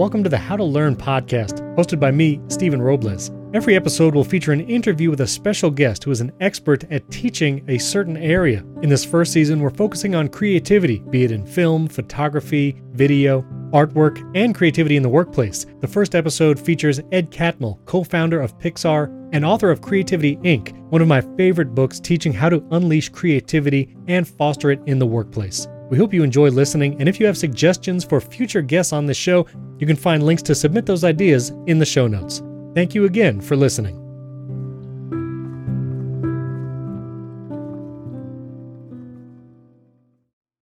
Welcome to the How to Learn podcast, hosted by me, Stephen Robles. Every episode will feature an interview with a special guest who is an expert at teaching a certain area. In this first season, we're focusing on creativity, be it in film, photography, video, artwork, and creativity in the workplace. The first episode features Ed Catmull, co founder of Pixar and author of Creativity Inc., one of my favorite books teaching how to unleash creativity and foster it in the workplace. We hope you enjoy listening, and if you have suggestions for future guests on the show, you can find links to submit those ideas in the show notes. Thank you again for listening.